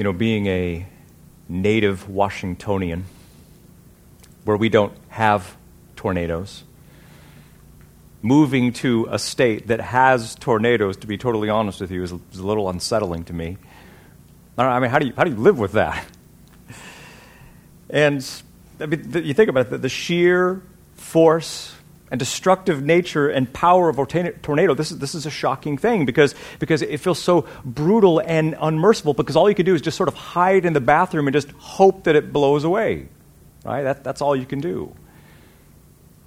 You know, being a native Washingtonian, where we don't have tornadoes, moving to a state that has tornadoes, to be totally honest with you, is, a little unsettling to me. I mean, how do you, how do you live with that? And I mean, you think about it, the, the sheer force and destructive nature and power of a tornado, this is, this is a shocking thing because, because it feels so brutal and unmerciful because all you can do is just sort of hide in the bathroom and just hope that it blows away. Right? That, that's all you can do.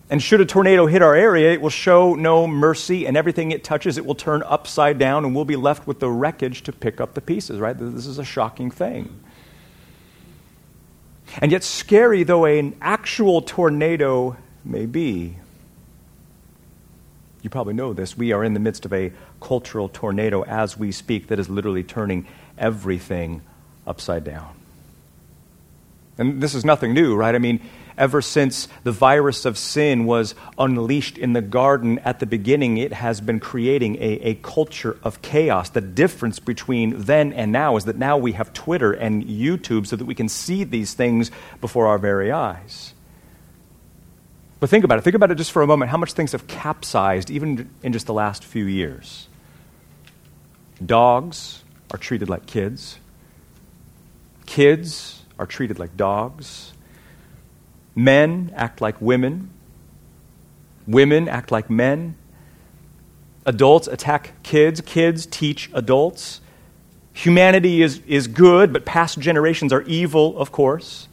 And should a tornado hit our area, it will show no mercy, and everything it touches, it will turn upside down, and we'll be left with the wreckage to pick up the pieces, right? This is a shocking thing. And yet, scary though an actual tornado may be, you probably know this. We are in the midst of a cultural tornado as we speak that is literally turning everything upside down. And this is nothing new, right? I mean, ever since the virus of sin was unleashed in the garden at the beginning, it has been creating a, a culture of chaos. The difference between then and now is that now we have Twitter and YouTube so that we can see these things before our very eyes. But think about it. Think about it just for a moment. How much things have capsized even in just the last few years? Dogs are treated like kids. Kids are treated like dogs. Men act like women. Women act like men. Adults attack kids. Kids teach adults. Humanity is, is good, but past generations are evil, of course.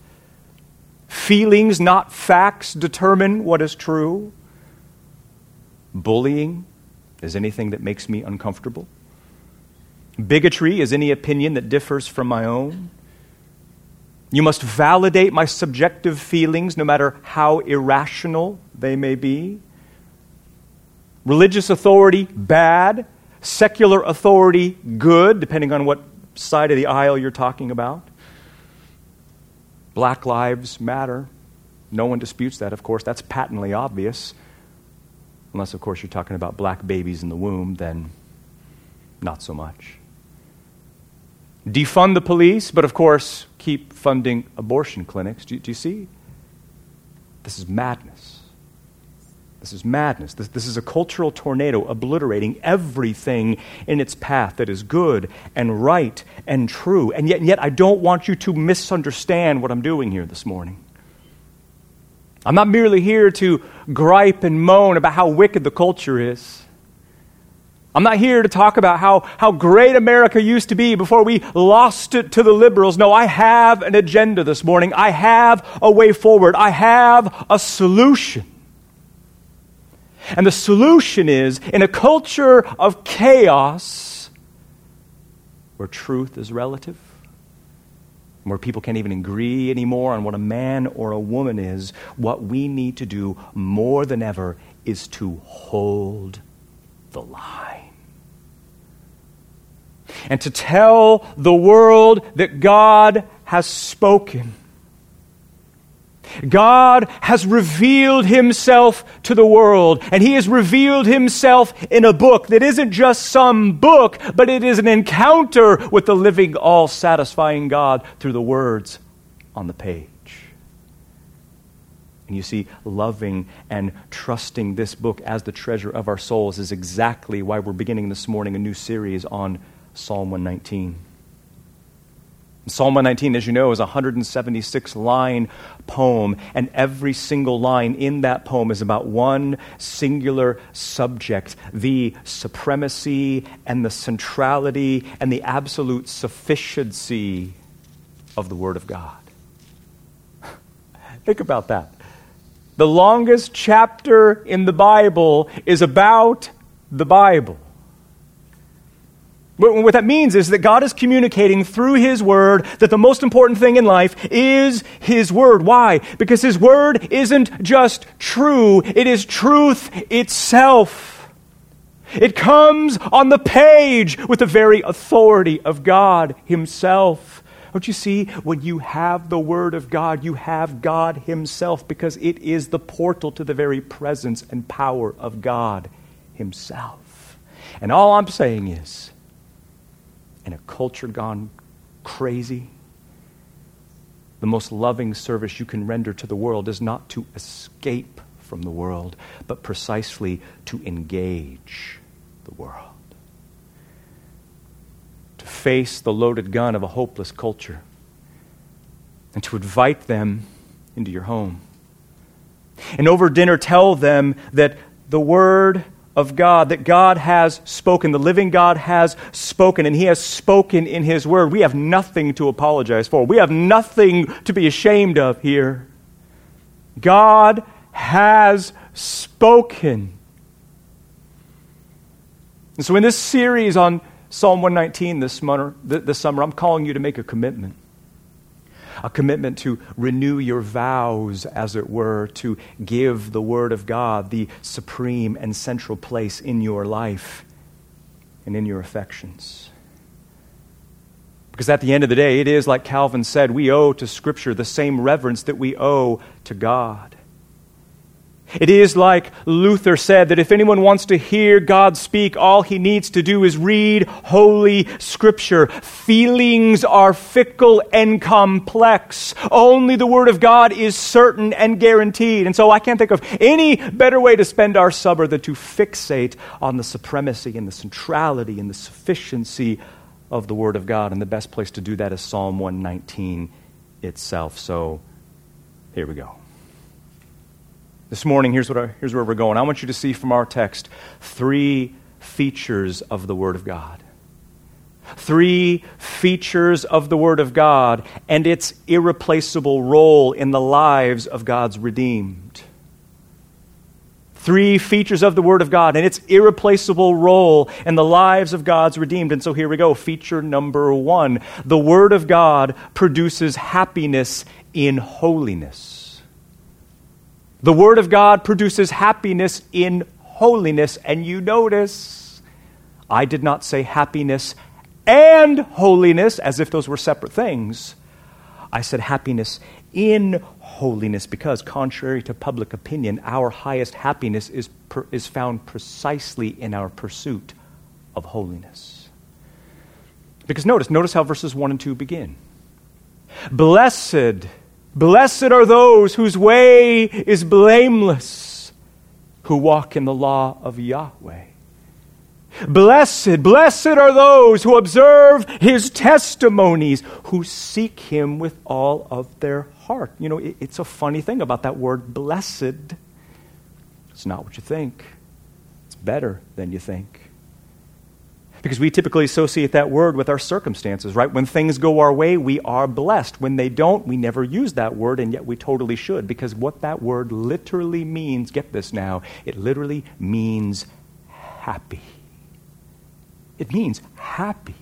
Feelings, not facts, determine what is true. Bullying is anything that makes me uncomfortable. Bigotry is any opinion that differs from my own. You must validate my subjective feelings, no matter how irrational they may be. Religious authority, bad. Secular authority, good, depending on what side of the aisle you're talking about. Black lives matter. No one disputes that, of course. That's patently obvious. Unless, of course, you're talking about black babies in the womb, then not so much defund the police, but of course, keep funding abortion clinics. Do, do you see? This is madness. This is madness. This, this is a cultural tornado obliterating everything in its path that is good and right and true. And yet, and yet, I don't want you to misunderstand what I'm doing here this morning. I'm not merely here to gripe and moan about how wicked the culture is. I'm not here to talk about how, how great America used to be before we lost it to the liberals. No, I have an agenda this morning. I have a way forward. I have a solution. And the solution is in a culture of chaos where truth is relative, where people can't even agree anymore on what a man or a woman is, what we need to do more than ever is to hold the line and to tell the world that God has spoken. God has revealed himself to the world, and he has revealed himself in a book that isn't just some book, but it is an encounter with the living, all satisfying God through the words on the page. And you see, loving and trusting this book as the treasure of our souls is exactly why we're beginning this morning a new series on Psalm 119. Psalm 119, as you know, is a 176 line poem, and every single line in that poem is about one singular subject the supremacy and the centrality and the absolute sufficiency of the Word of God. Think about that. The longest chapter in the Bible is about the Bible. What that means is that God is communicating through His Word that the most important thing in life is His Word. Why? Because His Word isn't just true, it is truth itself. It comes on the page with the very authority of God Himself. Don't you see? When you have the Word of God, you have God Himself because it is the portal to the very presence and power of God Himself. And all I'm saying is, in a culture gone crazy? The most loving service you can render to the world is not to escape from the world, but precisely to engage the world. To face the loaded gun of a hopeless culture and to invite them into your home. And over dinner, tell them that the Word of God, that God has spoken, the living God has spoken, and He has spoken in His Word. We have nothing to apologize for, we have nothing to be ashamed of here. God has spoken. And so, in this series on Psalm 119 this summer, this summer, I'm calling you to make a commitment a commitment to renew your vows, as it were, to give the Word of God the supreme and central place in your life and in your affections. Because at the end of the day, it is like Calvin said, we owe to Scripture the same reverence that we owe to God. It is like Luther said that if anyone wants to hear God speak, all he needs to do is read Holy Scripture. Feelings are fickle and complex. Only the Word of God is certain and guaranteed. And so I can't think of any better way to spend our summer than to fixate on the supremacy and the centrality and the sufficiency of the Word of God. And the best place to do that is Psalm 119 itself. So here we go. This morning, here's, what I, here's where we're going. I want you to see from our text three features of the Word of God. Three features of the Word of God and its irreplaceable role in the lives of God's redeemed. Three features of the Word of God and its irreplaceable role in the lives of God's redeemed. And so here we go. Feature number one the Word of God produces happiness in holiness. The Word of God produces happiness in holiness. And you notice, I did not say happiness and holiness as if those were separate things. I said happiness in holiness because, contrary to public opinion, our highest happiness is, per, is found precisely in our pursuit of holiness. Because notice, notice how verses 1 and 2 begin. Blessed Blessed are those whose way is blameless, who walk in the law of Yahweh. Blessed, blessed are those who observe his testimonies, who seek him with all of their heart. You know, it's a funny thing about that word blessed. It's not what you think, it's better than you think. Because we typically associate that word with our circumstances, right? When things go our way, we are blessed. When they don't, we never use that word, and yet we totally should. Because what that word literally means, get this now, it literally means happy. It means happy.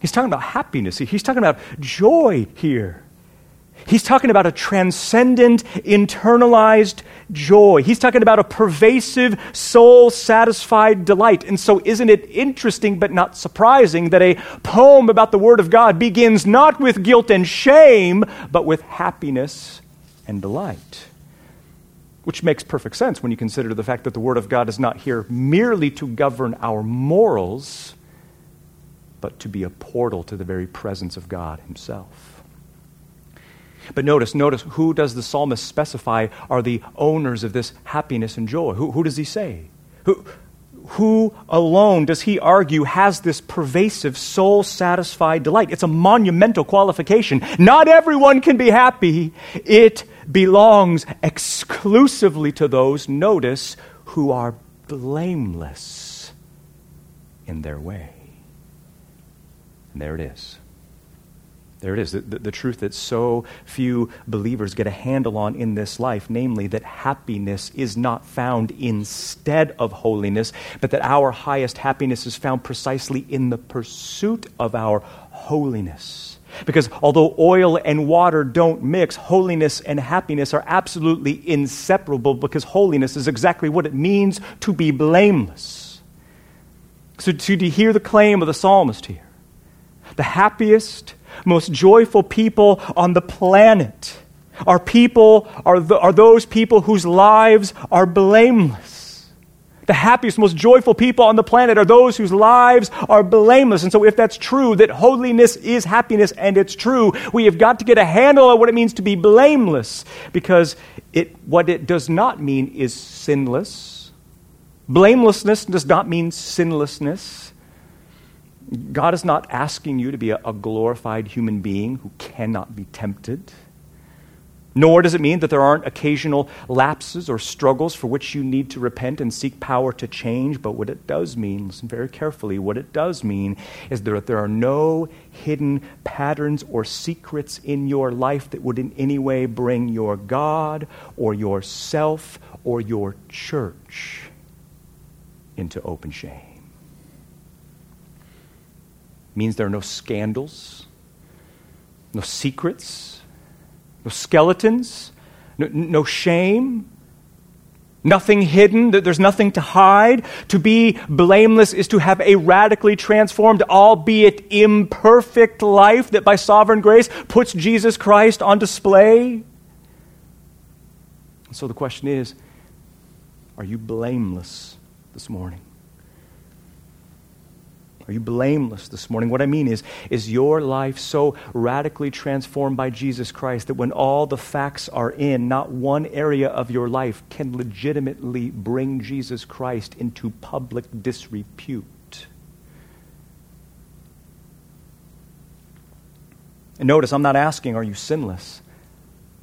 He's talking about happiness. He's talking about joy here. He's talking about a transcendent, internalized joy. He's talking about a pervasive, soul satisfied delight. And so, isn't it interesting but not surprising that a poem about the Word of God begins not with guilt and shame, but with happiness and delight? Which makes perfect sense when you consider the fact that the Word of God is not here merely to govern our morals, but to be a portal to the very presence of God Himself. But notice, notice, who does the psalmist specify are the owners of this happiness and joy? Who, who does he say? Who, who alone does he argue has this pervasive, soul satisfied delight? It's a monumental qualification. Not everyone can be happy. It belongs exclusively to those, notice, who are blameless in their way. And there it is. There it is, the, the, the, truth that so few believers get a handle on in this life, namely that happiness is not found instead of holiness, but that our highest happiness is found precisely in the pursuit of our holiness. Because although oil and water don't mix, holiness and happiness are absolutely inseparable because holiness is exactly what it means to be blameless. So, to, to hear the claim of the psalmist here, the happiest, most joyful people on the planet are people are, are those people whose lives are blameless The happiest, most joyful people on the planet are those whose lives are blameless. And so, if that's true, that holiness is happiness, and it's true, we have got to get a handle on what it means to be blameless. Because it, what it does not mean is sinless. Blamelessness does not mean sinlessness. God is not asking you to be a, a glorified human being who cannot be tempted. Nor does it mean that there aren't occasional lapses or struggles for which you need to repent and seek power to change. But what it does mean, listen very carefully, what it does mean is that there are no hidden patterns or secrets in your life that would in any way bring your God or yourself or your church into open shame. Means there are no scandals, no secrets no skeletons, no, no shame, nothing hidden, that there's nothing to hide. To be blameless is to have a radically transformed, albeit imperfect life that by sovereign grace puts Jesus Christ on display. So the question is are you blameless this morning? Are you blameless this morning? What I mean is, is your life so radically transformed by Jesus Christ that when all the facts are in, not one area of your life can legitimately bring Jesus Christ into public disrepute? And notice, I'm not asking, are you sinless?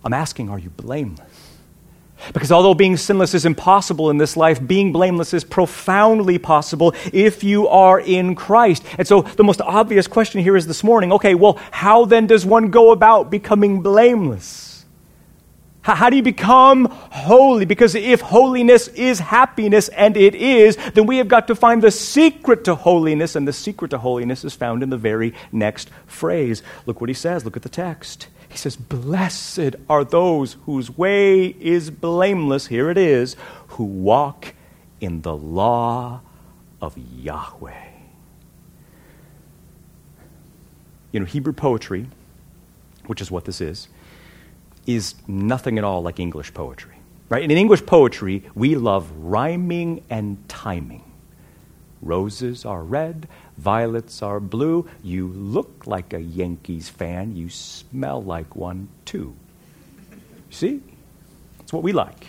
I'm asking, are you blameless? Because although being sinless is impossible in this life, being blameless is profoundly possible if you are in Christ. And so the most obvious question here is this morning okay, well, how then does one go about becoming blameless? How do you become holy? Because if holiness is happiness, and it is, then we have got to find the secret to holiness, and the secret to holiness is found in the very next phrase. Look what he says. Look at the text. He says, Blessed are those whose way is blameless, here it is, who walk in the law of Yahweh. You know, Hebrew poetry, which is what this is, is nothing at all like English poetry. Right? And in English poetry, we love rhyming and timing. Roses are red, violets are blue. You look like a Yankees fan. You smell like one too. See? That's what we like.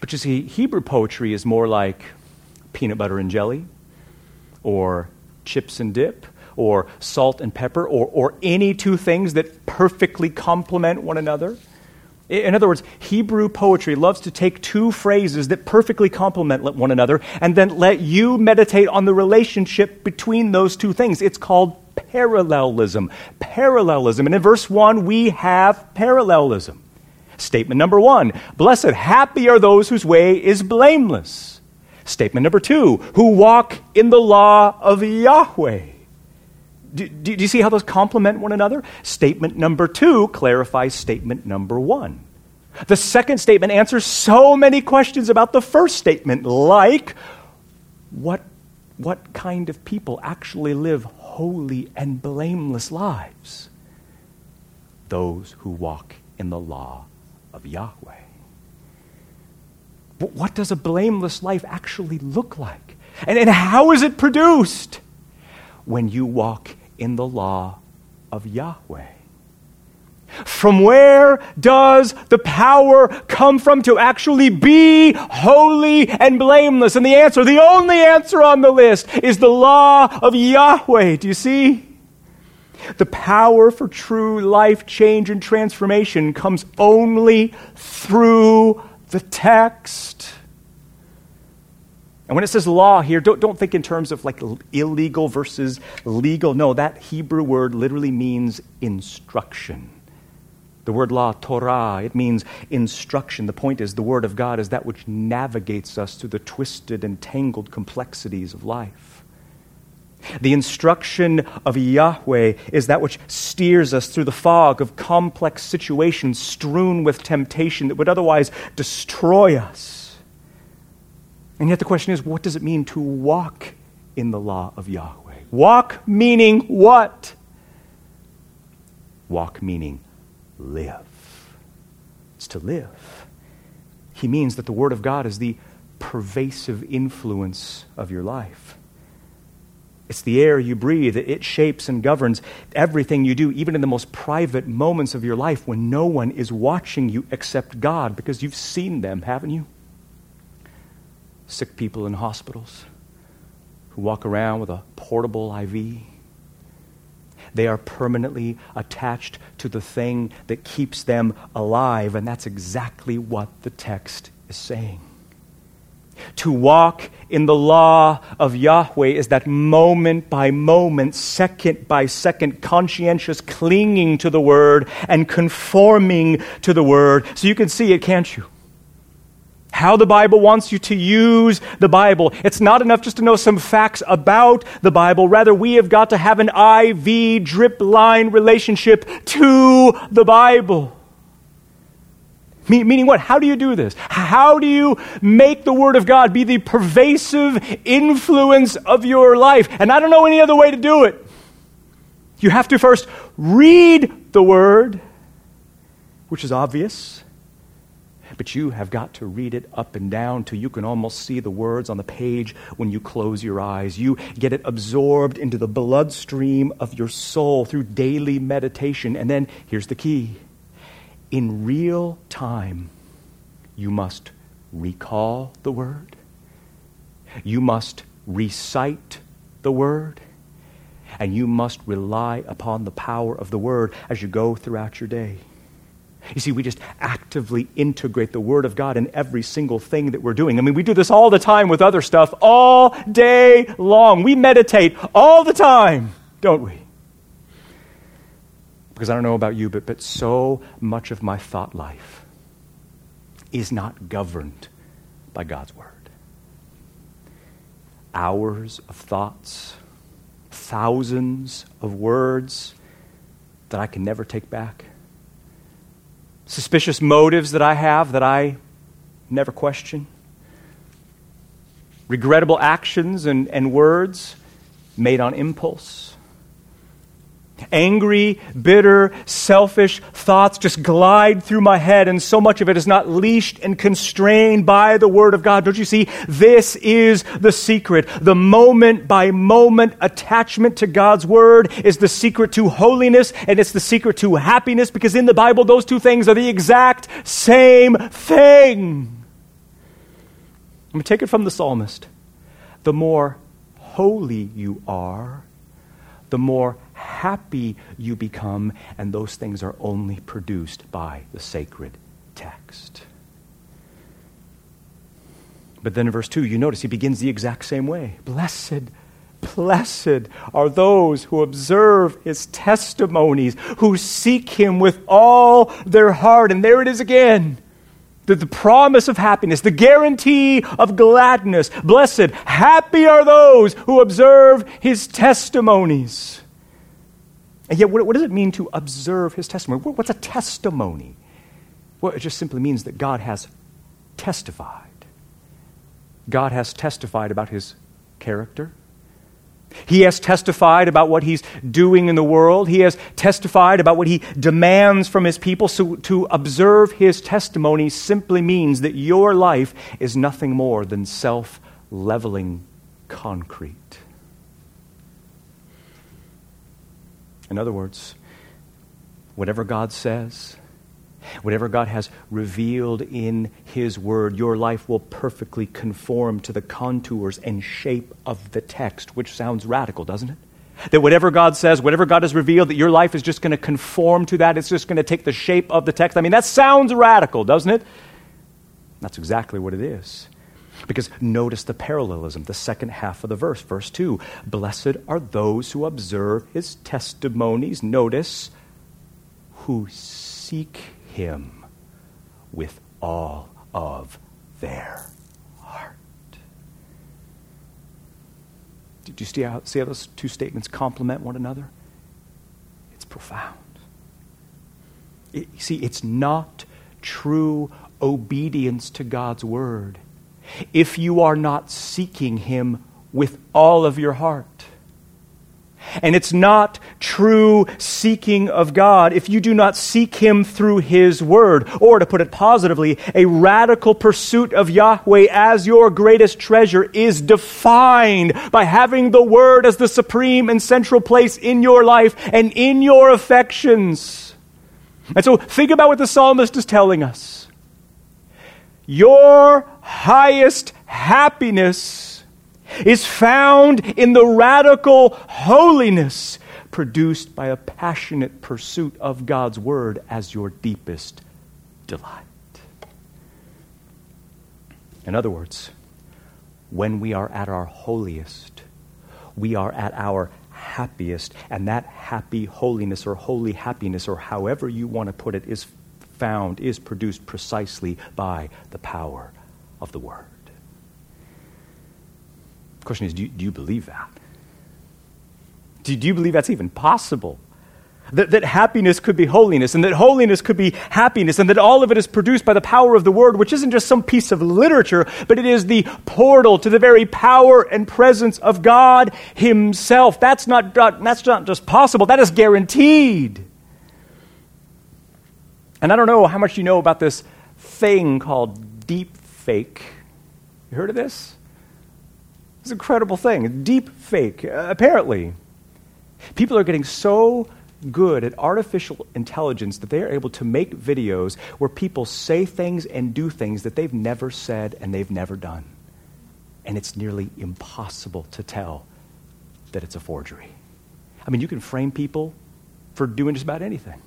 But you see, Hebrew poetry is more like peanut butter and jelly, or chips and dip, or salt and pepper, or, or any two things that perfectly complement one another. In other words, Hebrew poetry loves to take two phrases that perfectly complement one another and then let you meditate on the relationship between those two things. It's called parallelism. Parallelism. And in verse 1, we have parallelism. Statement number one Blessed, happy are those whose way is blameless. Statement number two, who walk in the law of Yahweh. Do, do, do, you see how those complement one another? Statement number two clarifies statement number one. The second statement answers so many questions about the first statement, like what, what kind of people actually live holy and blameless lives? Those who walk in the law of Yahweh. But what does a blameless life actually look like? And, and how is it produced? When you walk in the law of Yahweh. From where does the power come from to actually be holy and blameless? And the answer, the only answer on the list, is the law of Yahweh. Do you see? The power for true life change and transformation comes only through the text. And when it says law here, don't, don't think in terms of like illegal versus legal. No, that Hebrew word literally means instruction. The word law, Torah, it means instruction. The point is, the Word of God is that which navigates us through the twisted and tangled complexities of life. The instruction of Yahweh is that which steers us through the fog of complex situations strewn with temptation that would otherwise destroy us. And yet the question is what does it mean to walk in the law of Yahweh? Walk meaning what? Walk meaning live. It's to live. He means that the Word of God is the pervasive influence of your life. It's the air you breathe. It shapes and governs everything you do, even in the most private moments of your life when no one is watching you except God, because you've seen them, haven't you? Sick people in hospitals who walk around with a portable IV. They are permanently attached to the thing that keeps them alive, and that's exactly what the text is saying. To walk in the law of Yahweh is that moment by moment, second by second, conscientious clinging to the Word and conforming to the Word. So you can see it, can't you? How the Bible wants you to use the Bible. It's not enough just to know some facts about the Bible. Rather, we have got to have an IV drip line relationship to the Bible. Meaning what? How do you do this? How do you make the Word of God be the pervasive influence of your life? And I don't know any other way to do it. You have to first read the Word, which is obvious, but you have got to read it up and down till you can almost see the words on the page when you close your eyes. You get it absorbed into the bloodstream of your soul through daily meditation. And then here's the key in real time, you must recall the word, you must recite the word, and you must rely upon the power of the word as you go throughout your day. You see, we just actively integrate the Word of God in every single thing that we're doing. I mean, we do this all the time with other stuff, all day long. We meditate all the time, don't we? Because I don't know about you, but, but so much of my thought life is not governed by God's Word. Hours of thoughts, thousands of words that I can never take back, suspicious motives that I have that I never question, regrettable actions and, and words made on impulse Angry, bitter, selfish thoughts just glide through my head, and so much of it is not leashed and constrained by the Word of God. Don't you see? This is the secret. The moment by moment attachment to God's Word is the secret to holiness, and it's the secret to happiness, because in the Bible, those two things are the exact same thing. Let me take it from the psalmist. The more holy you are, the more happy you become, and those things are only produced by the sacred text. But then in verse 2, you notice he begins the exact same way. Blessed, blessed are those who observe his testimonies, who seek him with all their heart. And there it is again. The, the promise of happiness, the guarantee of gladness. Blessed, happy are those who observe his testimonies. And yet, what, what does it mean to observe his testimony? What's a testimony? Well, it just simply means that God has testified. God has testified about his character. He has testified about what he's doing in the world. He has testified about what he demands from his people. So to observe his testimony simply means that your life is nothing more than self leveling concrete. In other words, whatever God says, whatever God has revealed in His Word, your life will perfectly conform to the contours and shape of the text, which sounds radical, doesn't it? That whatever God says, whatever God has revealed, that your life is just going to conform to that. It's just going to take the shape of the text. I mean, that sounds radical, doesn't it? That's exactly what it is. Because notice the parallelism, the second half of the verse, verse 2. Blessed are those who observe his testimonies. Notice, who seek him with all of their heart. Did you see how, see how those two statements complement one another? It's profound. It, see, it's not true obedience to God's word if you are not seeking Him with all of your heart. And it's not true seeking of God if you do not seek Him through His Word. Or, to put it positively, a radical pursuit of Yahweh as your greatest treasure is defined by having the Word as the supreme and central place in your life and in your affections. And so, think about what the psalmist is telling us. Your highest happiness is found in the radical holiness produced by a passionate pursuit of God's Word as your deepest delight. In other words, when we are at our holiest, we are at our happiest, and that happy holiness or holy happiness, or however you want to put it, is found, is produced precisely by the power of the Word. The question is do you, do you believe that? Do, do you believe that's even possible? That, that happiness could be holiness, and that holiness could be happiness, and that all of it is produced by the power of the Word, which isn't just some piece of literature, but it is the portal to the very power and presence of God Himself. That's not, that's not just possible, that is guaranteed. And I don't know how much you know about this thing called deep fake. You heard of this? It's an incredible thing. Deep fake, apparently. People are getting so good at artificial intelligence that they are able to make videos where people say things and do things that they've never said and they've never done. And it's nearly impossible to tell that it's a forgery. I mean, you can frame people for doing just about anything.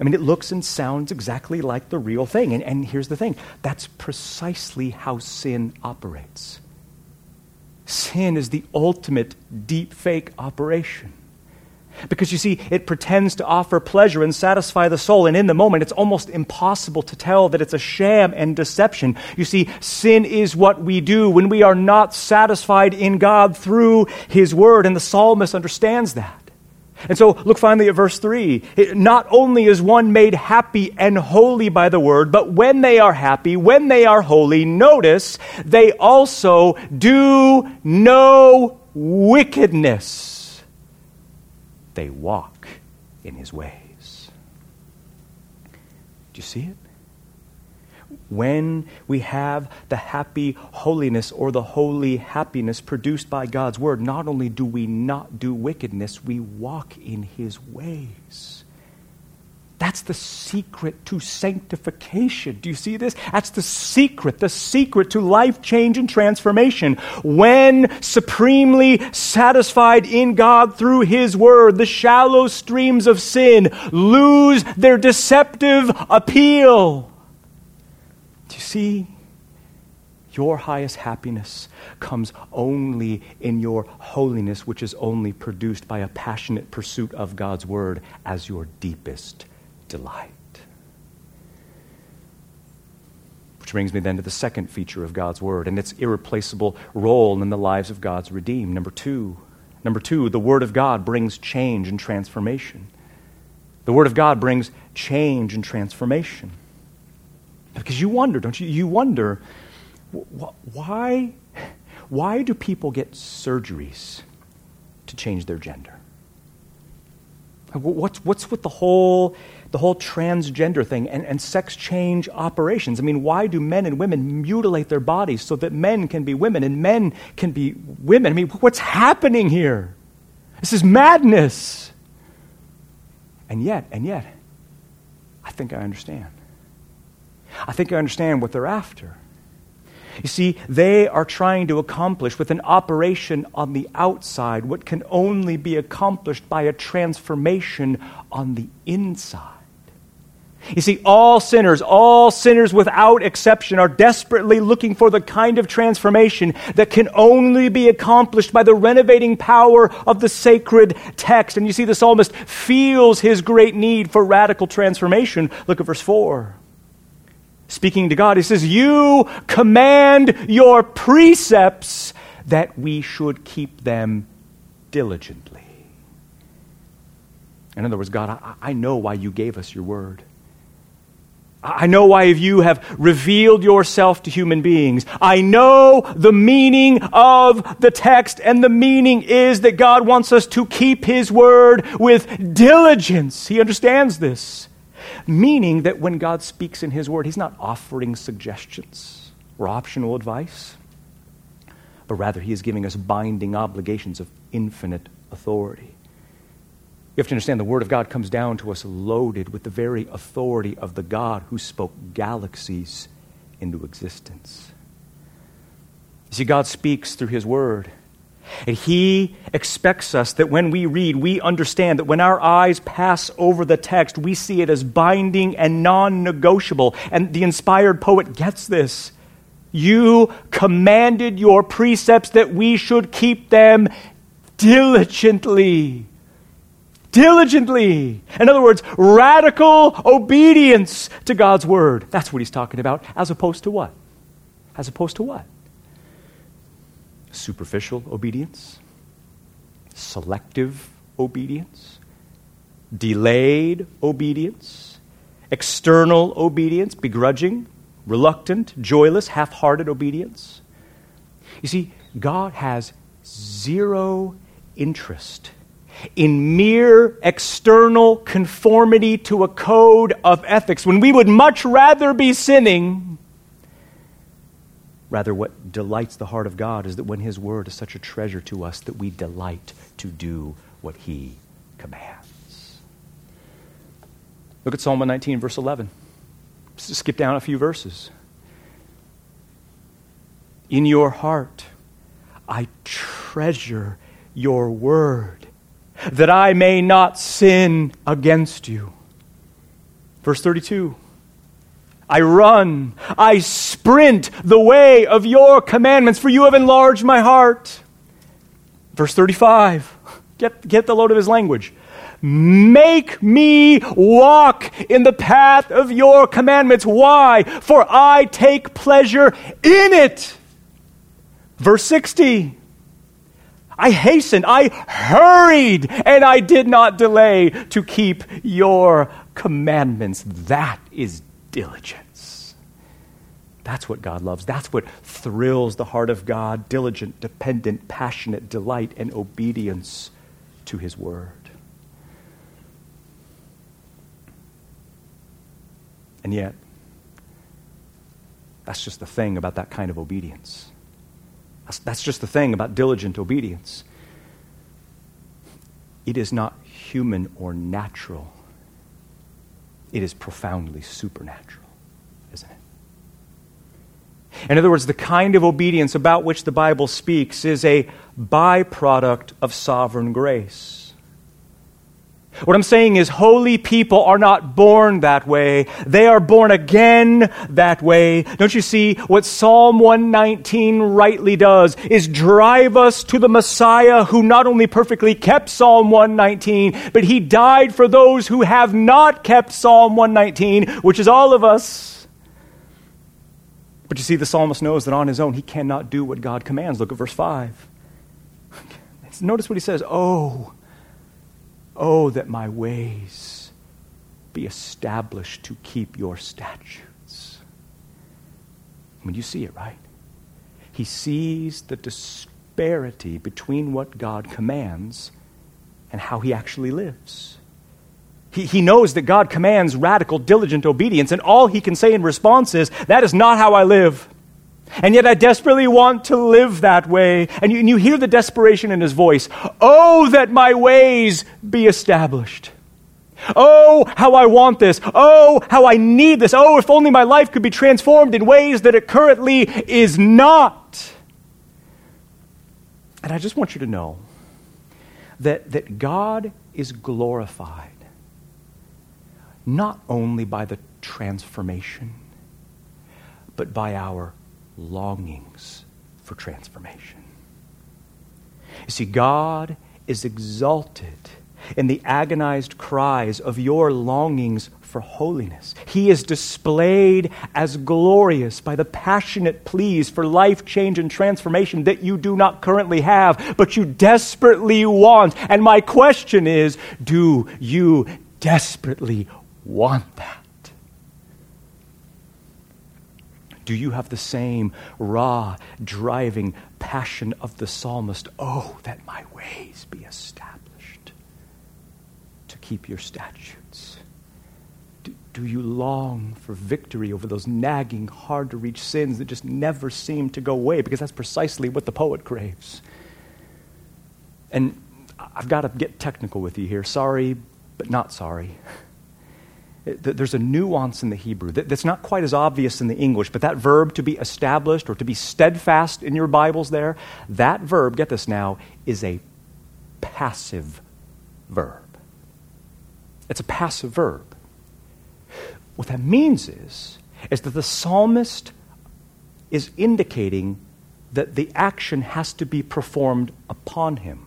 I mean, it looks and sounds exactly like the real thing. And, and here's the thing that's precisely how sin operates. Sin is the ultimate deep fake operation. Because you see, it pretends to offer pleasure and satisfy the soul, and in the moment, it's almost impossible to tell that it's a sham and deception. You see, sin is what we do when we are not satisfied in God through His Word, and the psalmist understands that. And so look finally at verse 3. It, not only is one made happy and holy by the word, but when they are happy, when they are holy, notice they also do no wickedness. They walk in his ways. Do you see it? When we have the happy holiness or the holy happiness produced by God's word, not only do we not do wickedness, we walk in his ways. That's the secret to sanctification. Do you see this? That's the secret, the secret to life change and transformation. When supremely satisfied in God through His Word, the shallow streams of sin lose their deceptive appeal see? Your highest happiness comes only in your holiness, which is only produced by a passionate pursuit of God's Word as your deepest delight. Which brings me then to the second feature of God's Word and its irreplaceable role in the lives of God's redeemed. Number two, number two, the Word of God brings change and transformation. The Word of God brings change and transformation. Because you wonder, don't you? You wonder why, why do people get surgeries to change their gender? What's, what's with the whole, the whole transgender thing and, and sex change operations? I mean, why do men and women mutilate their bodies so that men can be women and men can be women? I mean, what's happening here? This is madness. And yet, and yet, I think I understand. I think I understand what they're after. You see, they are trying to accomplish with an operation on the outside what can only be accomplished by a transformation on the inside. You see, all sinners, all sinners without exception, are desperately looking for the kind of transformation that can only be accomplished by the renovating power of the sacred text. And you see, the psalmist feels his great need for radical transformation. Look at verse 4 speaking to God, he says, You command your precepts that we should keep them diligently. In other words, God, I, I know why you gave us your word. I know why you have revealed yourself to human beings. I know the meaning of the text, and the meaning is that God wants us to keep His word with diligence. He understands this. Meaning that when God speaks in His word, He's not offering suggestions or optional advice, but rather He is giving us binding obligations of infinite authority. You have to understand the Word of God comes down to us loaded with the very authority of the God who spoke galaxies into existence. You see, God speaks through His Word. And He expects us that when we read, we understand that when our eyes pass over the text, we see it as binding and non negotiable. And the inspired poet gets this. You commanded your precepts that we should keep them diligently diligently. In other words, radical obedience to God's word. That's what he's talking about, as opposed to what? As opposed to what? Superficial obedience, selective obedience, delayed obedience, external obedience, begrudging, reluctant, joyless, half hearted obedience. You see, God has zero interest in mere external conformity to a code of ethics when we would much rather be sinning. Rather, what delights the heart of God is that when His word is such a treasure to us that we delight to do what He commands. Look at Psalm 119, verse 11. Skip down a few verses. In your heart, I treasure your word that I may not sin against you. Verse 32 I run, I sprint the way of your commandments, for you have enlarged my heart. Verse 35 get, get the load of his language. Make me walk in the path of your commandments. Why? For I take pleasure in it. Verse 60 I hastened, I hurried, and I did not delay to keep your commandments. That is diligence. That's what God loves. That's what thrills the heart of God diligent, dependent, passionate delight and obedience to His word. And yet, that's just the thing about that kind of obedience. That's just the thing about diligent obedience. It is not human or natural, it is profoundly supernatural, isn't it? In other words, the kind of obedience about which the Bible speaks is a byproduct of sovereign grace. What I'm saying is, holy people are not born that way. They are born again that way. Don't you see? What Psalm 119 rightly does is drive us to the Messiah who not only perfectly kept Psalm 119, but he died for those who have not kept Psalm 119, which is all of us. But you see, the psalmist knows that on his own he cannot do what God commands. Look at verse 5. Notice what he says Oh, Oh, that my ways be established to keep your statutes. I mean, you see it, right? He sees the disparity between what God commands and how he actually lives. He, he knows that God commands radical, diligent obedience, and all he can say in response is, That is not how I live. And yet I desperately want to live that way. And you, and you hear the desperation in his voice. Oh, that my ways be established. Oh, how I want this. Oh, how I need this. Oh, if only my life could be transformed in ways that it currently is not. And I just want you to know that, that God is glorified not only by the transformation, but by our longings for transformation. You see, God is exalted in the agonized cries of your longings for holiness. He is displayed as glorious by the passionate pleas for life change and transformation that you do not currently have, but you desperately want. And my question is do you desperately want that? Do you have the same raw, driving passion of the psalmist? Oh, that my ways be established to keep your statutes. Do, do you long for victory over those nagging, hard to reach sins that just never seem to go away? Because that's precisely what the poet craves. And I've got to get technical with you here. Sorry, but not sorry. There's a nuance in the Hebrew that's not quite as obvious in the English, but that verb to be established or to be steadfast in your Bibles there, that verb, get this now, is a passive verb. It's a passive verb. What that means is, is that the psalmist is indicating that the action has to be performed upon him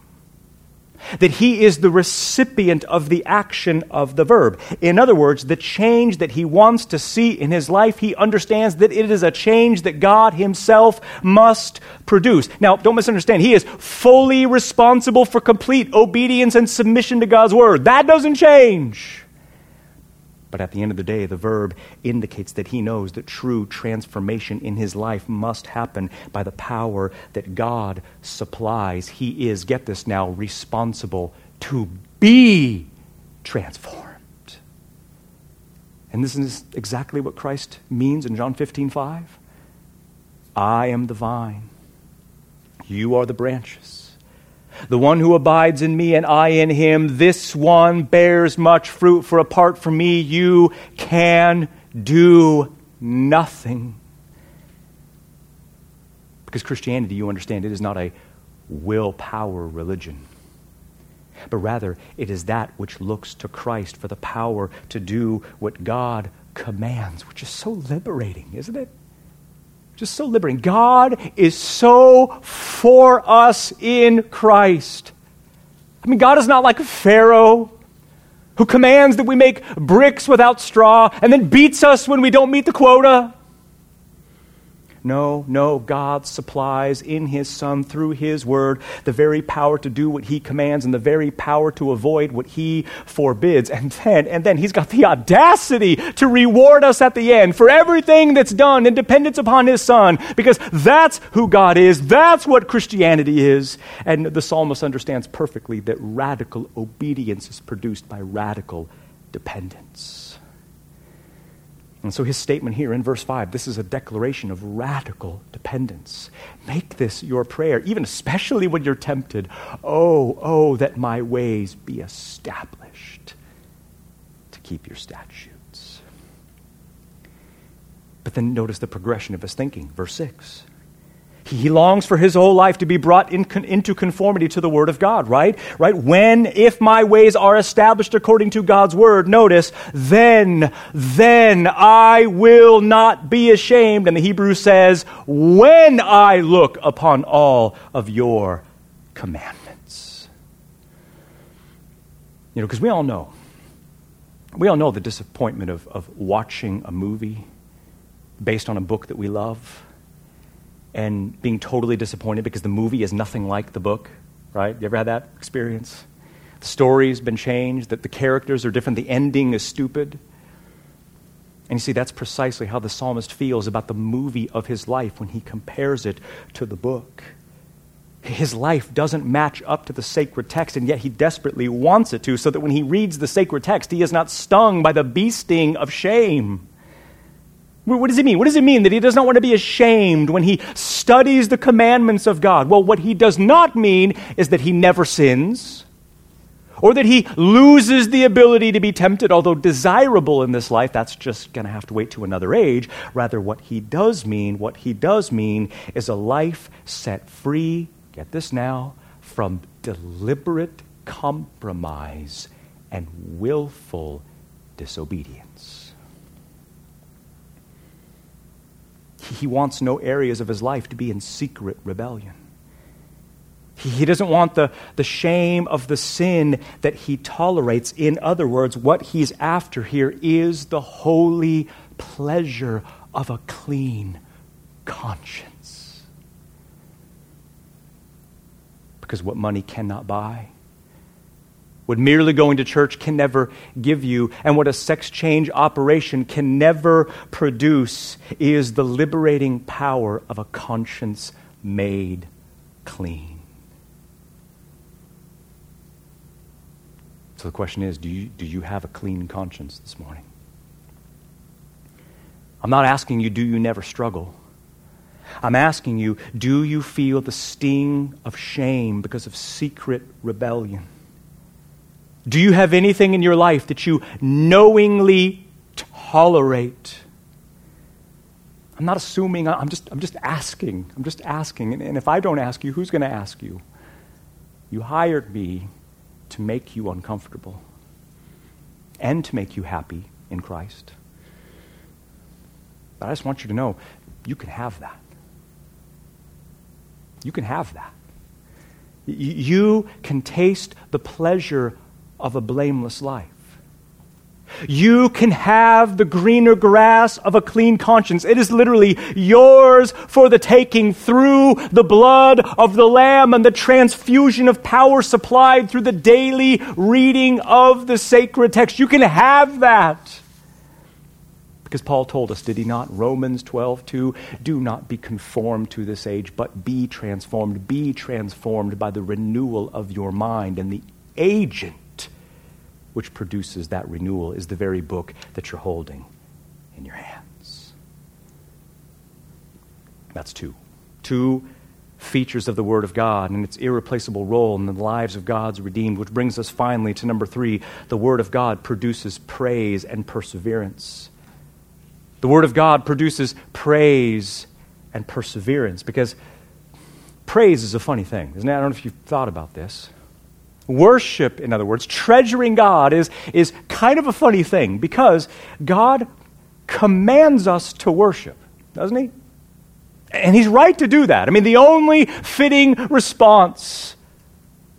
that he is the recipient of the action of the verb. In other words, the change that he wants to see in his life, he understands that it is a change that God himself must produce. Now, don't misunderstand. He is fully responsible for complete obedience and submission to God's word. That doesn't change. But at the end of the day, the verb indicates that he knows that true transformation in his life must happen by the power that God supplies. He is, get this now, responsible to be transformed. And this is exactly what Christ means in John 15 5. I am the vine, you are the branches. The one who abides in me and I in him, this one bears much fruit, for apart from me you can do nothing. Because Christianity, you understand, it is not a willpower religion, but rather it is that which looks to Christ for the power to do what God commands, which is so liberating, isn't it? Just so liberating. God is so for us in Christ. I mean, God is not like Pharaoh who commands that we make bricks without straw and then beats us when we don't meet the quota. No, no, God supplies in His Son through His Word the very power to do what He commands and the very power to avoid what He forbids. And then, and then He's got the audacity to reward us at the end for everything that's done in dependence upon His Son, because that's who God is. That's what Christianity is. And the psalmist understands perfectly that radical obedience is produced by radical dependence. And so his statement here in verse 5 this is a declaration of radical dependence. Make this your prayer, even especially when you're tempted. Oh, oh, that my ways be established to keep your statutes. But then notice the progression of his thinking. Verse 6. He longs for his whole life to be brought in, into conformity to the Word of God, right? Right? When, if my ways are established according to God's Word, notice, then, then I will not be ashamed. And the Hebrew says, when I look upon all of your commandments. You know, because we all know, we all know the disappointment of, of watching a movie based on a book that we love and being totally disappointed because the movie is nothing like the book, right? You ever had that experience? The story's been changed, that the characters are different, the ending is stupid. And you see, that's precisely how the psalmist feels about the movie of his life when he compares it to the book. His life doesn't match up to the sacred text, and yet he desperately wants it to, so that when he reads the sacred text, he is not stung by the bee sting of shame. What does it mean? What does it mean that he does not want to be ashamed when he studies the commandments of God? Well, what he does not mean is that he never sins or that he loses the ability to be tempted, although desirable in this life. That's just going to have to wait to another age. Rather, what he does mean, what he does mean is a life set free, get this now, from deliberate compromise and willful disobedience. He wants no areas of his life to be in secret rebellion. He doesn't want the, the shame of the sin that he tolerates. In other words, what he's after here is the holy pleasure of a clean conscience. Because what money cannot buy, what merely going to church can never give you, and what a sex change operation can never produce, is the liberating power of a conscience made clean. So the question is do you, do you have a clean conscience this morning? I'm not asking you, do you never struggle? I'm asking you, do you feel the sting of shame because of secret rebellion? Do you have anything in your life that you knowingly tolerate? I'm not assuming, I'm just, I'm just asking. I'm just asking. And, and if I don't ask you, who's going to ask you? You hired me to make you uncomfortable and to make you happy in Christ. But I just want you to know you can have that. You can have that. You can taste the pleasure of a blameless life. You can have the greener grass of a clean conscience. It is literally yours for the taking through the blood of the Lamb and the transfusion of power supplied through the daily reading of the sacred text. You can have that. Because Paul told us, did he not? Romans 12, 2, do not be conformed to this age, but be transformed. Be transformed by the renewal of your mind. And the agent which produces that renewal is the very book that you're holding in your hands. That's two. Two features of the Word of God and its irreplaceable role in the lives of God's redeemed, which brings us finally to number three the Word of God produces praise and perseverance. The Word of God produces praise and perseverance because praise is a funny thing, isn't it? I don't know if you've thought about this. Worship, in other words, treasuring God is, is kind of a funny thing because God commands us to worship, doesn't He? And He's right to do that. I mean, the only fitting response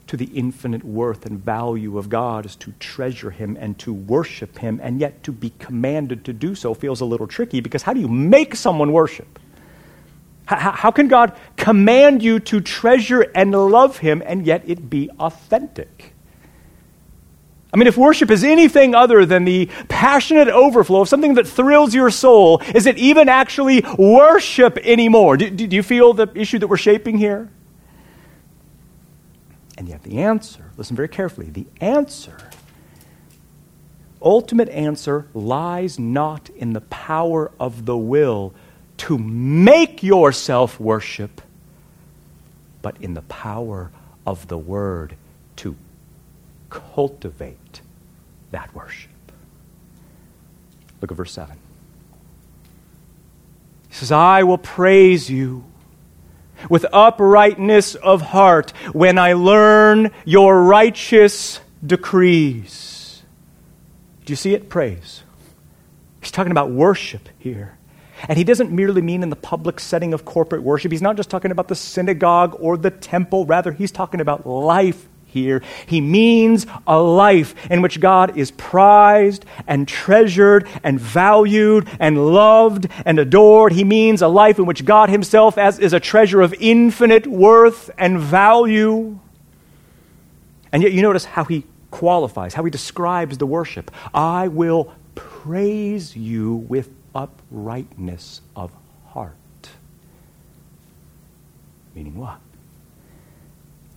to the infinite worth and value of God is to treasure Him and to worship Him, and yet to be commanded to do so feels a little tricky because how do you make someone worship? How, how can God command you to treasure and love Him and yet it be authentic? I mean, if worship is anything other than the passionate overflow of something that thrills your soul, is it even actually worship anymore? Do, do, you feel the issue that we're shaping here? And yet, the answer, listen very carefully, the answer, ultimate answer, lies not in the power of the will to make yourself worship, but in the power of the word to cultivate that worship. Look at verse 7. He says, I will praise you with uprightness of heart when I learn your righteous decrees. Do you see it? Praise. He's talking about worship here. And he doesn't merely mean in the public setting of corporate worship. He's not just talking about the synagogue or the temple. Rather, he's talking about life here. He means a life in which God is prized and treasured and valued and loved and adored. He means a life in which God Himself as, is a treasure of infinite worth and value. And yet, you notice how He qualifies, how He describes the worship. I will praise you with uprightness of heart. Meaning what?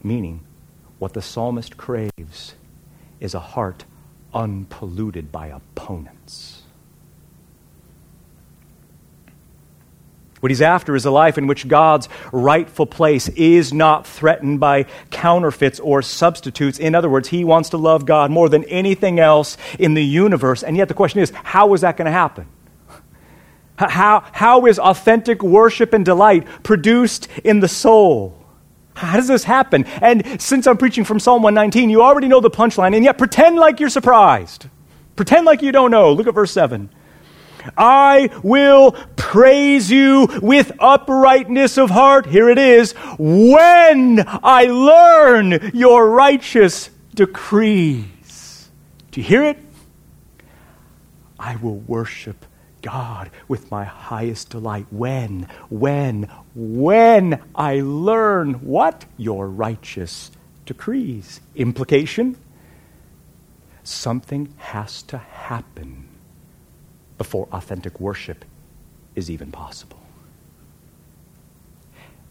Meaning, what the psalmist craves is a heart unpolluted by opponents. What he's after is a life in which God's rightful place is not threatened by counterfeits or substitutes. In other words, he wants to love God more than anything else in the universe. And yet the question is, how is that going to happen? How, how is authentic worship and delight produced in the soul? How does this happen? And since I'm preaching from Psalm 119, you already know the punchline, and yet pretend like you're surprised. Pretend like you don't know. Look at verse 7. I will praise you with uprightness of heart. Here it is. When I learn your righteous decrees. Do you hear it? I will worship God with my highest delight. When, when, when I learn what? Your righteous decrees. Implication? something has to happen before authentic worship is even possible.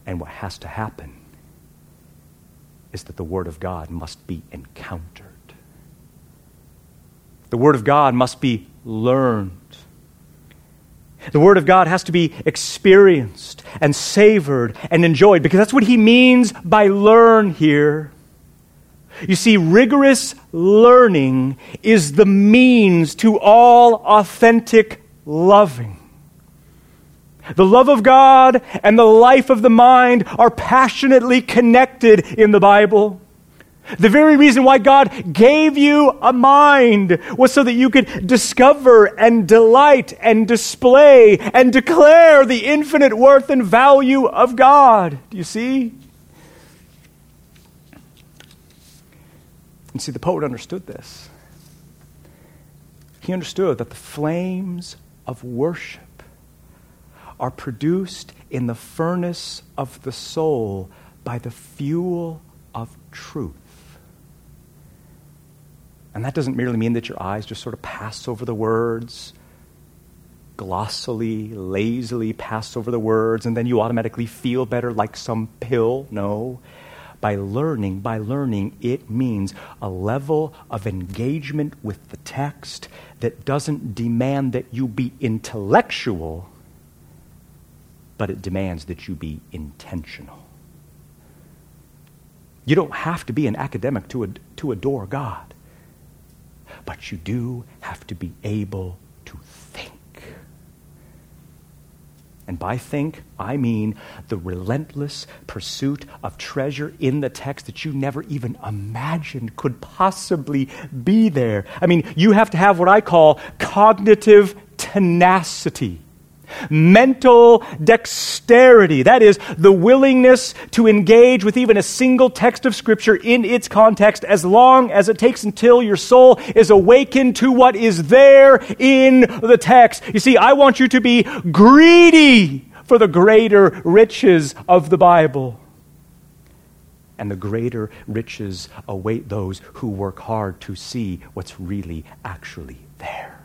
And what has to happen is that the Word of God must be encountered. The Word of God must be learned. The Word of God has to be experienced and savored and enjoyed because that's what he means by learn here. You see, rigorous learning is the means to all authentic loving. The love of God and the life of the mind are passionately connected in the Bible. The very reason why God gave you a mind was so that you could discover and delight and display and declare the infinite worth and value of God. Do you see? And see, the poet understood this. He understood that the flames of worship are produced in the furnace of the soul by the fuel of truth. And that doesn't merely mean that your eyes just sort of pass over the words, glossily, lazily pass over the words, and then you automatically feel better like some pill. No. By learning, by learning, it means a level of engagement with the text that doesn't demand that you be intellectual, but it demands that you be intentional. You don't have to be an academic to, ad- to adore God but you do have to be able to think. And by think, I mean the relentless pursuit of treasure in the text that you never even imagined could possibly be there. I mean, you have to have what I call cognitive tenacity. Mental dexterity, that is, the willingness to engage with even a single text of Scripture in its context as long as it takes until your soul is awakened to what is there in the text. You see, I want you to be greedy for the greater riches of the Bible. And the greater riches await those who work hard to see what's really actually there.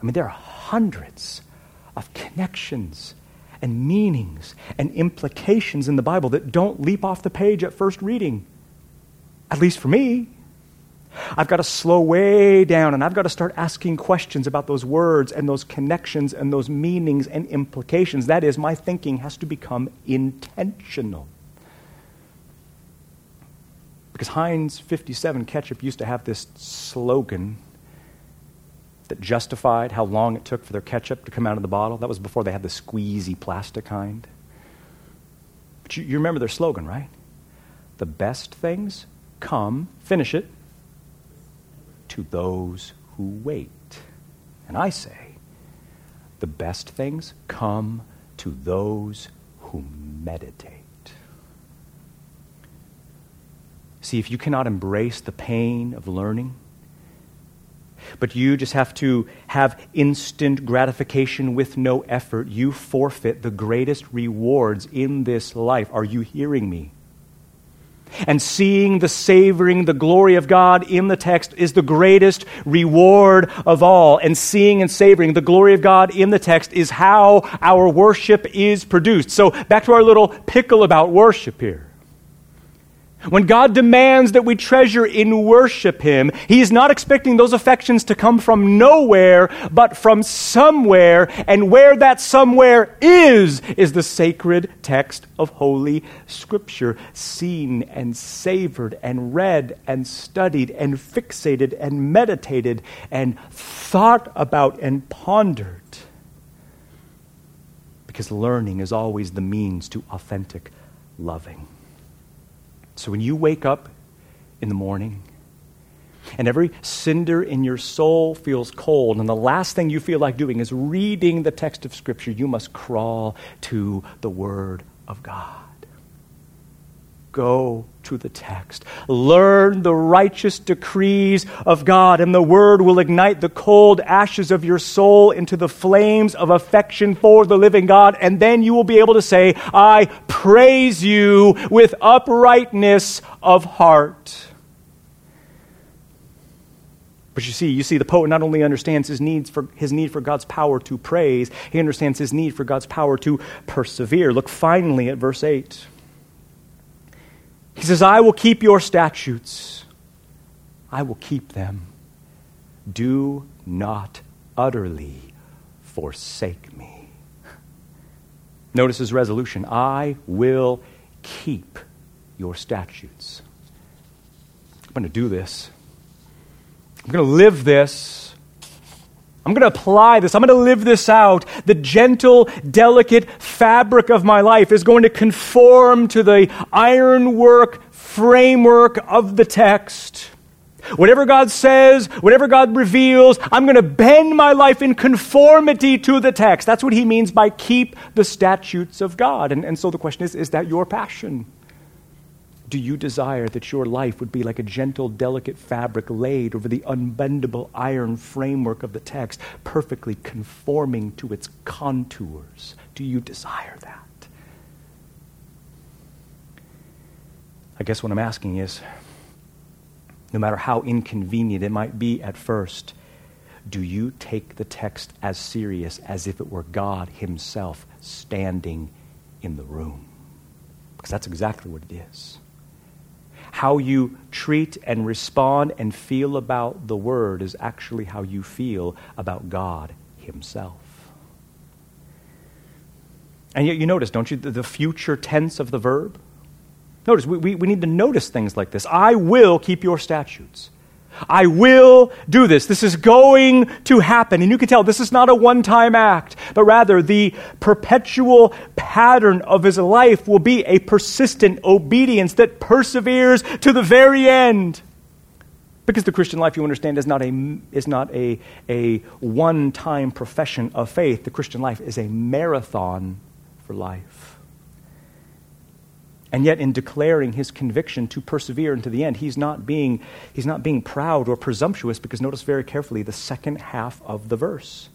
I mean, there are hundreds of connections and meanings and implications in the Bible that don't leap off the page at first reading. At least for me. I've got to slow way down and I've got to start asking questions about those words and those connections and those meanings and implications. That is, my thinking has to become intentional. Because Heinz 57 ketchup used to have this slogan that justified how long it took for their ketchup to come out of the bottle. That was before they had the squeezy plastic kind. But you, you remember their slogan, right? The best things come, finish it, to those who wait. And I say, the best things come to those who meditate. See, if you cannot embrace the pain of learning, but you just have to have instant gratification with no effort, you forfeit the greatest rewards in this life. Are you hearing me? And seeing the savoring, the glory of God in the text is the greatest reward of all. And seeing and savoring the glory of God in the text is how our worship is produced. So, back to our little pickle about worship here. When God demands that we treasure in worship Him, He is not expecting those affections to come from nowhere, but from somewhere. And where that somewhere is, is the sacred text of Holy Scripture, seen and savored and read and studied and fixated and meditated and thought about and pondered. Because learning is always the means to authentic loving. So when you wake up in the morning and every cinder in your soul feels cold, and the last thing you feel like doing is reading the text of Scripture, you must crawl to the Word of God. Go to the text. Learn the righteous decrees of God, and the Word will ignite the cold ashes of your soul into the flames of affection for the living God, and then you will be able to say, I praise you with uprightness of heart. But you see, you see, the poet not only understands his needs for his need for God's power to praise, he understands his need for God's power to persevere. Look finally at verse 8. He says, I will keep your statutes. I will keep them. Do not utterly forsake me. Notice his resolution I will keep your statutes. I'm going to do this. I'm going to live this. I'm going to apply this. I'm going to live this out. The gentle, delicate fabric of my life is going to conform to the ironwork framework of the text. Whatever God says, whatever God reveals, I'm going to bend my life in conformity to the text. That's what he means by keep the statutes of God. And, and so the question is is that your passion? Do you desire that your life would be like a gentle, delicate fabric laid over the unbendable iron framework of the text, perfectly conforming to its contours? Do you desire that? I guess what I'm asking is no matter how inconvenient it might be at first, do you take the text as serious as if it were God Himself standing in the room? Because that's exactly what it is how you treat and respond and feel about the Word is actually how you feel about God Himself. And yet, you notice, don't you, the future tense of the verb? Notice, we, we, we need to notice things like this. I will keep your statutes. I will do this. This is going to happen. And you can tell this is not a one time act, but rather the perpetual pattern of his life will be a persistent obedience that perseveres to the very end. Because the Christian life, you understand, is not a, is not a, a one time profession of faith. The Christian life is a marathon for life. And yet, in declaring his conviction to persevere into the end, he's not being, he's not being proud or presumptuous because notice very carefully the second half of the verse.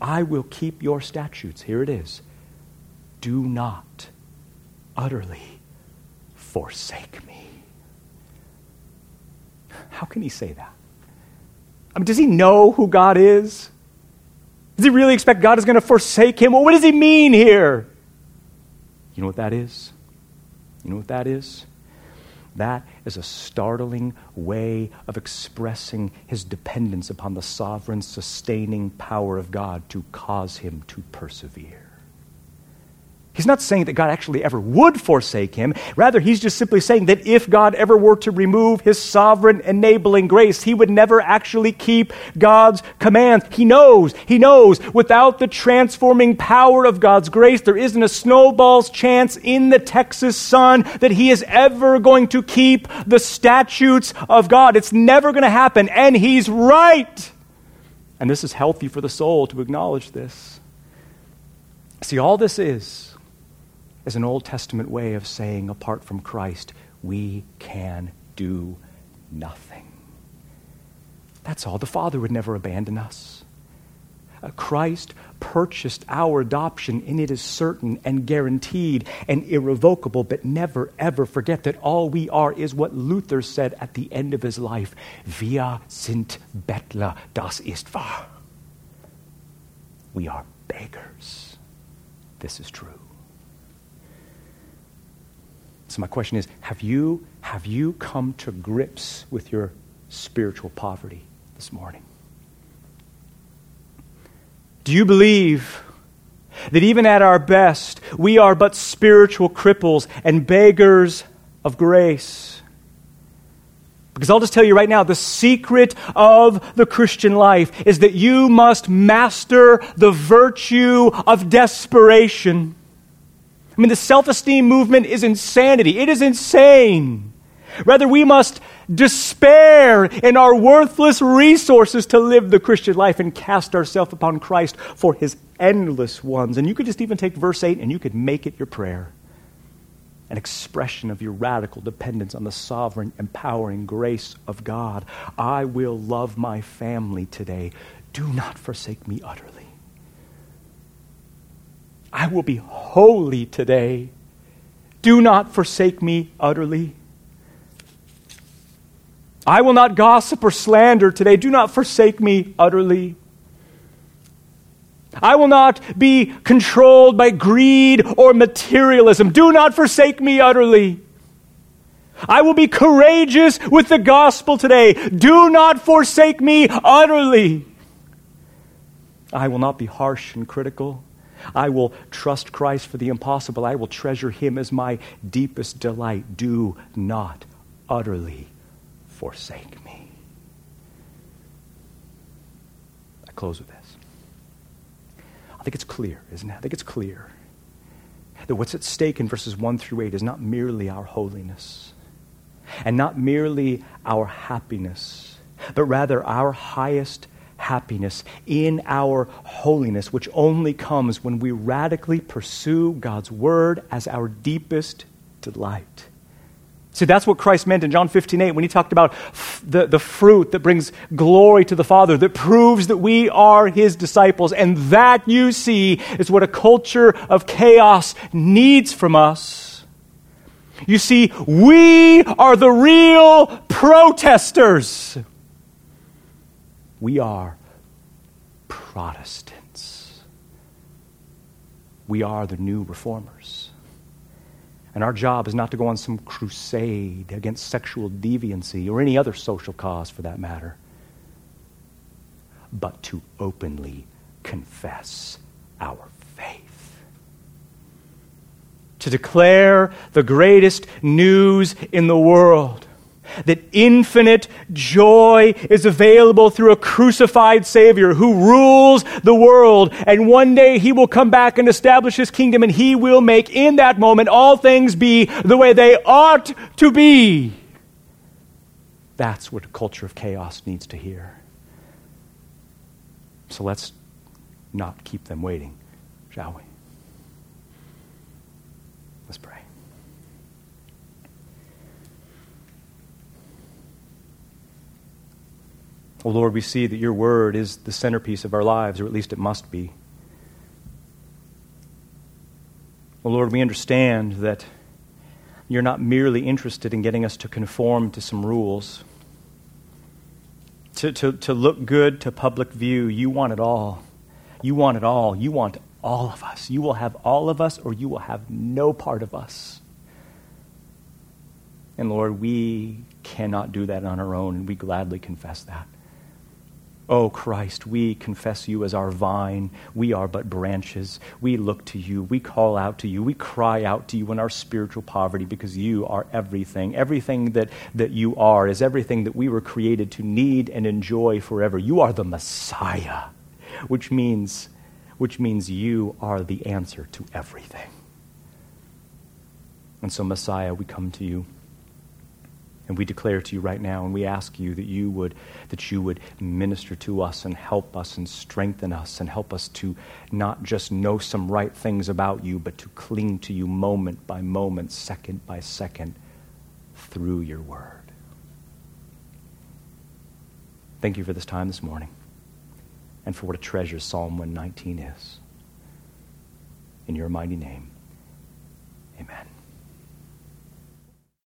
I will keep your statutes. Here it is. Do not utterly forsake me. How can he say that? I mean, does he know who God is? Does he really expect God is going to forsake him? Well, what does he mean here? You know what that is? You know what that is? That is a startling way of expressing his dependence upon the sovereign, sustaining power of God to cause him to persevere. He's not saying that God actually ever would forsake him. Rather, he's just simply saying that if God ever were to remove his sovereign enabling grace, he would never actually keep God's commands. He knows, he knows, without the transforming power of God's grace, there isn't a snowball's chance in the Texas sun that he is ever going to keep the statutes of God. It's never going to happen, and he's right. And this is healthy for the soul to acknowledge this. See, all this is is an Old Testament way of saying, apart from Christ, we can do nothing. That's all. The Father would never abandon us. Uh, Christ purchased our adoption, and it is certain and guaranteed and irrevocable. But never, ever forget that all we are is what Luther said at the end of his life Wir sind Bettler, das ist wahr. We are beggars. This is true. So my question is, have you, have you come to grips with your spiritual poverty this morning? Do you believe that even at our best, we are but spiritual cripples and beggars of grace? Because I'll just tell you right now the secret of the Christian life is that you must master the virtue of desperation. I mean, the self esteem movement is insanity. It is insane. Rather, we must despair in our worthless resources to live the Christian life and cast ourselves upon Christ for his endless ones. And you could just even take verse 8 and you could make it your prayer an expression of your radical dependence on the sovereign, empowering grace of God. I will love my family today. Do not forsake me utterly. I will be holy today. Do not forsake me utterly. I will not gossip or slander today. Do not forsake me utterly. I will not be controlled by greed or materialism. Do not forsake me utterly. I will be courageous with the gospel today. Do not forsake me utterly. I will not be harsh and critical. I will trust Christ for the impossible. I will treasure him as my deepest delight. Do not utterly forsake me. I close with this. I think it's clear, isn't it? I think it's clear that what's at stake in verses 1 through 8 is not merely our holiness and not merely our happiness, but rather our highest happiness in our holiness, which only comes when we radically pursue God's word as our deepest delight. See, that's what Christ meant in John 15, 8 when he talked about f- the, the fruit that brings glory to the Father, that proves that we are his disciples. And that, you see, is what a culture of chaos needs from us. You see, we are the real protesters. We are Protestants. We are the new reformers. And our job is not to go on some crusade against sexual deviancy or any other social cause for that matter, but to openly confess our faith. To declare the greatest news in the world that infinite joy is available through a crucified Savior who rules the world. And one day he will come back and establish his kingdom, and he will make in that moment all things be the way they ought to be. That's what a culture of chaos needs to hear. So let's not keep them waiting, shall we? Let's pray. Oh Lord, we see that your word is the centerpiece of our lives, or at least it must be. Oh Lord, we understand that you're not merely interested in getting us to conform to some rules, to, to, to look good to public view. You want it all. You want it all. You want all of us. You will have all of us, or you will have no part of us. And Lord, we cannot do that on our own, and we gladly confess that. Oh Christ, we confess you as our vine. We are but branches. We look to you. We call out to you. We cry out to you in our spiritual poverty because you are everything. Everything that, that you are is everything that we were created to need and enjoy forever. You are the Messiah, which means, which means you are the answer to everything. And so, Messiah, we come to you. And we declare to you right now, and we ask you that you would that you would minister to us and help us and strengthen us and help us to not just know some right things about you, but to cling to you moment by moment, second by second, through your word. Thank you for this time this morning and for what a treasure Psalm 119 is. In your mighty name.